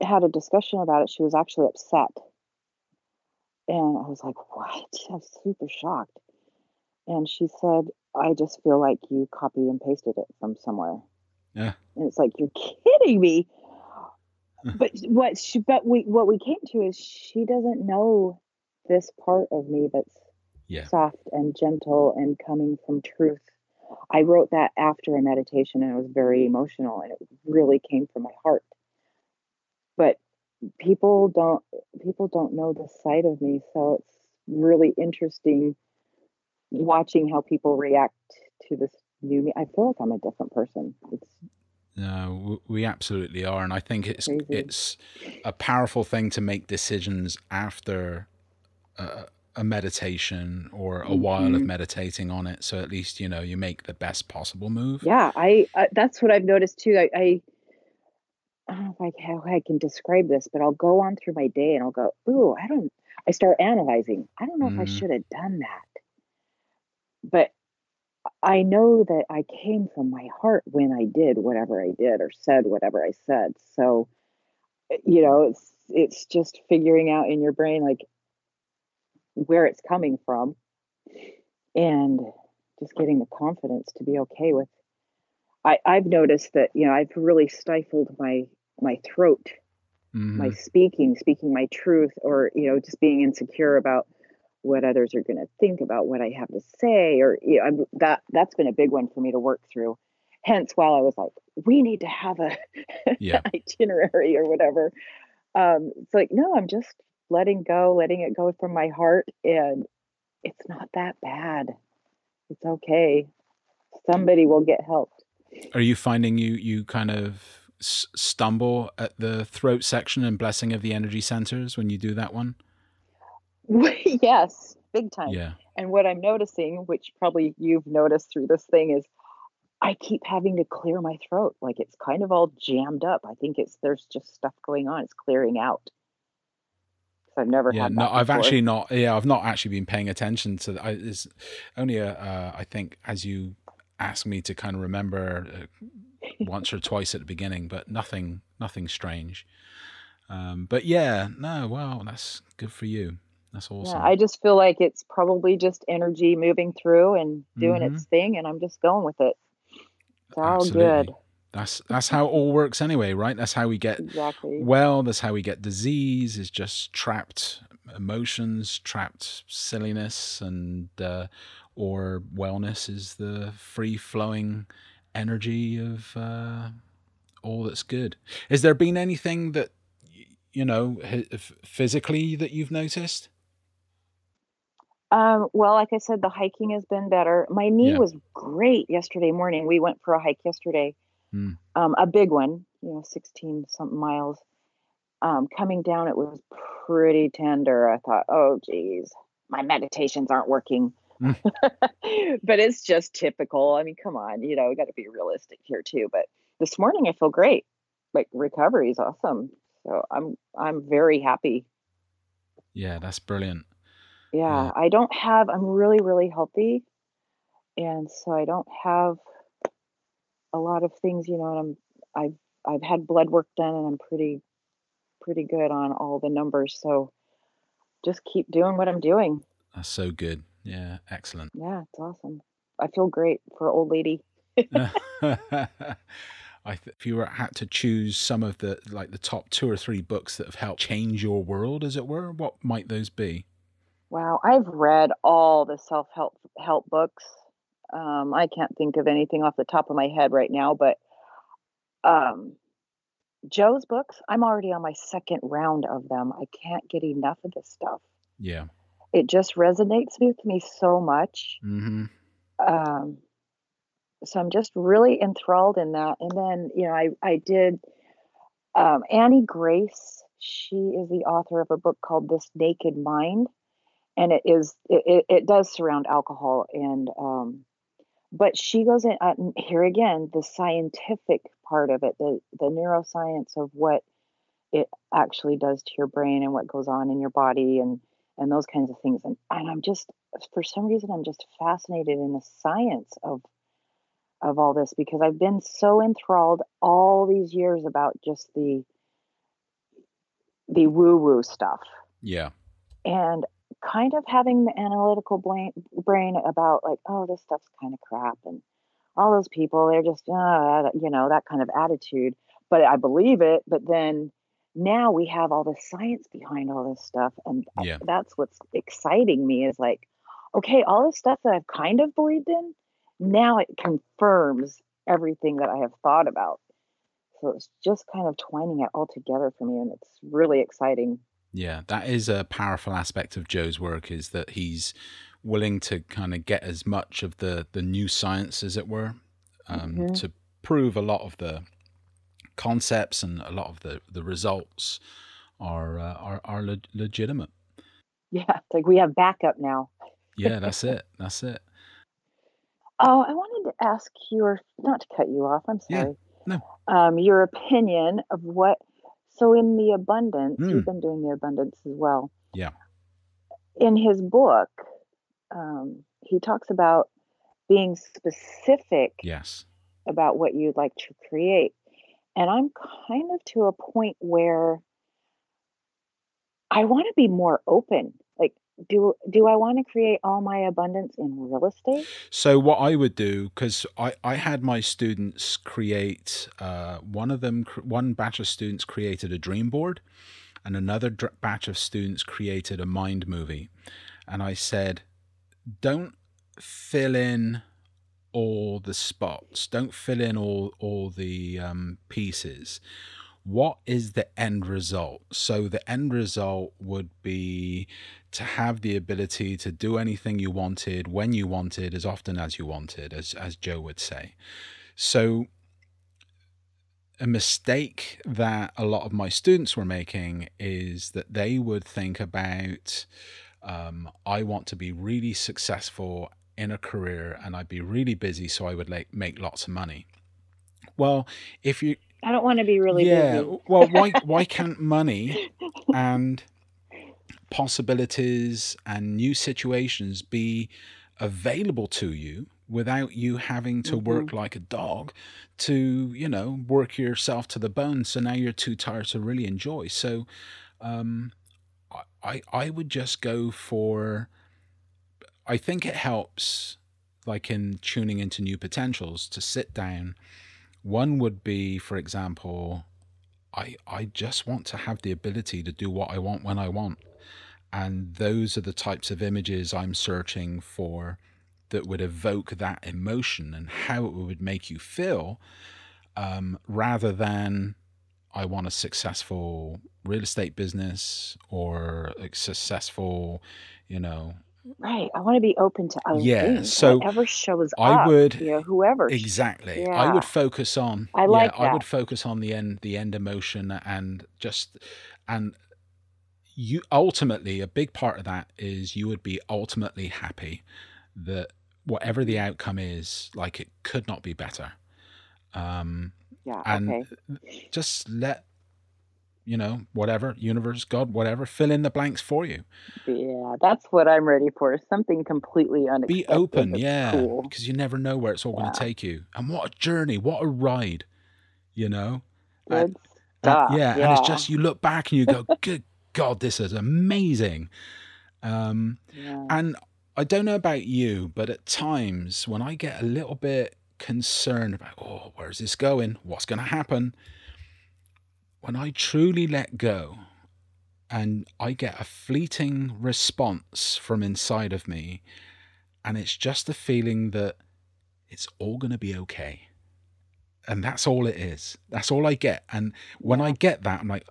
had a discussion about it, she was actually upset, and I was like, "What?" I was super shocked. And she said, "I just feel like you copied and pasted it from somewhere." Yeah. And it's like, "You're kidding me." (laughs) but what she, but we what we came to is she doesn't know this part of me that's Yeah. soft and gentle and coming from truth. I wrote that after a meditation and it was very emotional and it really came from my heart. But people don't people don't know this side of me, so it's really interesting watching how people react to this new me. I feel like I'm a different person. It's No, we absolutely are, and I think it's Crazy. it's a powerful thing to make decisions after a, a meditation or a while of Mhm. meditating on it. So at least you know you make the best possible move. Yeah, I, I that's what I've noticed too. I, I I don't know if I how I can describe this, but I'll go on through my day and I'll go, ooh, I don't. I start analyzing. I don't know if I Mhm. should have done that, but I know that I came from my heart when I did whatever I did or said whatever I said. So, eh, you know, it's it's just figuring out in your brain like where it's coming from, and just getting the confidence to be okay with I, I've noticed that you know I've really stifled my my throat, my Mhm. speaking, speaking my truth, or you know just being insecure about what others are going to think about what I have to say, or you know I'm, that that's been a big one for me to work through. Hence, while I was like, we need to have a Yeah. (laughs) itinerary or whatever, um, it's like no, I'm just letting go, letting it go from my heart, and it's not that bad. It's okay. Somebody will get helped. Are you finding you you kind of s- stumble at the throat section and blessing of the energy centers when you do that one? (laughs) yes, big time. Yeah. And what I'm noticing, which probably you've noticed through this thing, is I keep having to clear my throat. Like it's kind of all jammed up. I think it's there's just stuff going on. It's clearing out. I've never Yeah, had no, I've before. actually not. Yeah, I've not actually been paying attention to. that. I, it's only a, uh, I think as you asked me to kind of remember uh, once or twice at the beginning, but nothing, nothing strange. Um, but yeah, no, well, that's good for you. That's awesome. Yeah, I just feel like it's probably just energy moving through and doing Mhm. its thing, and I'm just going with it. It's all Absolutely. good. That's that's how it all works anyway, right? That's how we get Exactly. well. That's how we get disease. Is just trapped emotions, trapped silliness, and uh, or wellness is the free flowing energy of uh, all that's good. Has there been anything that you know physically that you've noticed? Um, well, like I said, the hiking has been better. My knee Yeah. was great yesterday morning. We went for a hike yesterday, Hmm. um, a big one, you know, 16 something miles. Um, coming down, it was pretty tender. I thought, oh, geez, my meditations aren't working. Mm. (laughs) but it's just typical. I mean, come on, you know, we got to be realistic here too. But this morning I feel great. Like recovery is awesome. So I'm I'm very happy. Yeah, that's brilliant. Yeah, Yeah. I don't have I'm really, really healthy. And so I don't have a lot of things, you know, and I'm I've I've had blood work done and I'm pretty pretty good on all the numbers. So just keep doing what I'm doing. That's so good. Yeah, excellent. Yeah, it's awesome. I feel great for old lady. (laughs) I th- if you were had to choose some of the like the top two or three books that have helped change your world, as it were, what might those be? Wow, I've read all the self-help help books. Um, I can't think of anything off the top of my head right now, but um, Joe's books, I'm already on my second round of them. I can't get enough of this stuff. Yeah. It just resonates with me so much. Mm-hmm. Um, so I'm just really enthralled in that. And then, you know, I I did um, Annie Grace. She is the author of a book called This Naked Mind, and it is it, it, it does surround alcohol and um, but she goes in uh, here again the scientific part of it, the the neuroscience of what it actually does to your brain and what goes on in your body and and those kinds of things. And and I'm just for some reason I'm just fascinated in the science of of all this because I've been so enthralled all these years about just the the woo woo stuff Yeah. and kind of having the analytical brain, brain about like oh this stuff's kind of crap and all those people they're just uh, you know that kind of attitude but I believe it but then now we have all the science behind all this stuff and Yeah. that's what's exciting me is like okay all this stuff that I've kind of believed in now it confirms everything that I have thought about so it's just kind of twining it all together for me and it's really exciting Yeah, that is a powerful aspect of Joe's work is that he's willing to kind of get as much of the the new science as it were um, Mhm. to prove a lot of the concepts and a lot of the the results are uh, are are le- legitimate. yeah like we have backup now Yeah, (laughs) that's it. That's it. Oh, I wanted to ask your, not to cut you off, I'm Yeah, sorry. no. Um, your opinion of what, so in the abundance, Mm. you've been doing the abundance as well. Yeah. In his book, um, he talks about being specific Yes. about what you'd like to create. And I'm kind of to a point where I want to be more open. Do do I want to create all my abundance in real estate? So what I would do, because I, I had my students create, uh, one of them, one batch of students created a dream board, and another batch of students created a mind movie, and I said, don't fill in all the spots, don't fill in all all the um, pieces. What is the end result? So the end result would be to have the ability to do anything you wanted when you wanted as often as you wanted as as Joe would say so a mistake that a lot of my students were making is that they would think about um, I want to be really successful in a career and I'd be really busy so I would like make lots of money well if you I don't want to be really yeah busy. well why (laughs) why can't money and possibilities and new situations be available to you without you having to work like a dog to you know work yourself to the bone? So now you're too tired to really enjoy. So um i I would just go for i think it helps like in tuning into new potentials to sit down one would be for example i i just want to have the ability to do what i want when i want. And those are the types of images I'm searching for that would evoke that emotion and how it would make you feel, um, rather than I want a successful real estate business or a successful, you know, Right. I want to be open to other Yeah, things. so whatever shows I up, would- you know, whoever. exactly. I would focus on. I like yeah, I would focus on the end, the end emotion, and just and you ultimately a big part of that is you would be ultimately happy that whatever the outcome is, like it could not be better. Um, Yeah. and Okay. just let you know whatever universe, God, whatever, fill in the blanks for you. Yeah, that's what I'm ready for. Something completely unexpected. Be open, yeah, Cool. because you never know where it's all going to take you. And what a journey, what a ride, you know. And- and- stuff. yeah, and it's just you look back and you go, (laughs) "Good God, this is amazing." Um, Yeah. And I don't know about you, but at times when I get a little bit concerned about, oh, where's this going? What's going to happen? When I truly let go and I get a fleeting response from inside of me, and it's just the feeling that it's all going to be okay. And that's all it is. That's all I get. And when I get that, I'm like,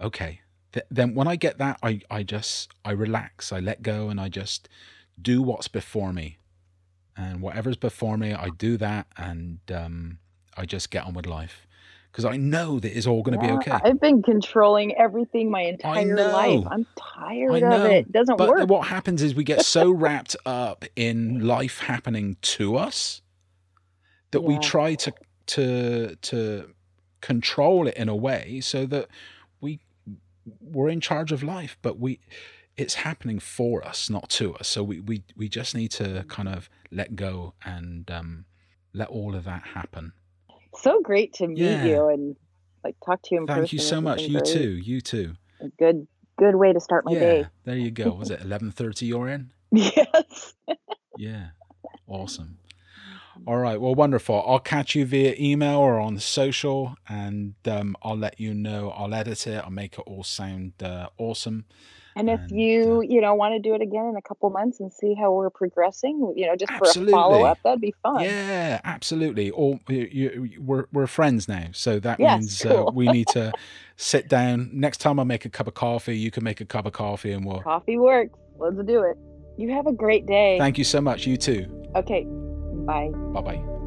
okay. Th- then when I get that, I, I just, I relax, I let go, and I just do what's before me. And whatever's before me, I do that, and um, I just get on with life. Because I know that it's all going to Yeah, be okay. I've been controlling everything my entire life. know. I'm tired of it. It doesn't But work. what happens is we get so (laughs) wrapped up in life happening to us that we try to to to control it in a way so that we we're in charge of life, but we it's happening for us, not to us. So we we, we just need to kind of let go and um, let all of that happen. So great to meet Yeah. you and like talk to you in person. Thank you so much. You great. too. You too. A good good way to start my yeah. day. There you go. (laughs) Was it eleven thirty? You're in. Yes. (laughs) Yeah. Awesome. All right. Well, wonderful. I'll catch you via email or on social, and um, I'll let you know. I'll edit it. I'll make it all sound uh, awesome. And if you, uh, you know, want to do it again in a couple months and see how we're progressing, you know, just for a follow up, that'd be fun. Yeah, absolutely. Or you, you, we're we're friends now, so that Yes, means uh, we need to (laughs) sit down. Next time I make a cup of coffee, you can make a cup of coffee, and we'll. Coffee works. Let's do it. You have a great day. Thank you so much. You too. okay. Bye. Bye bye.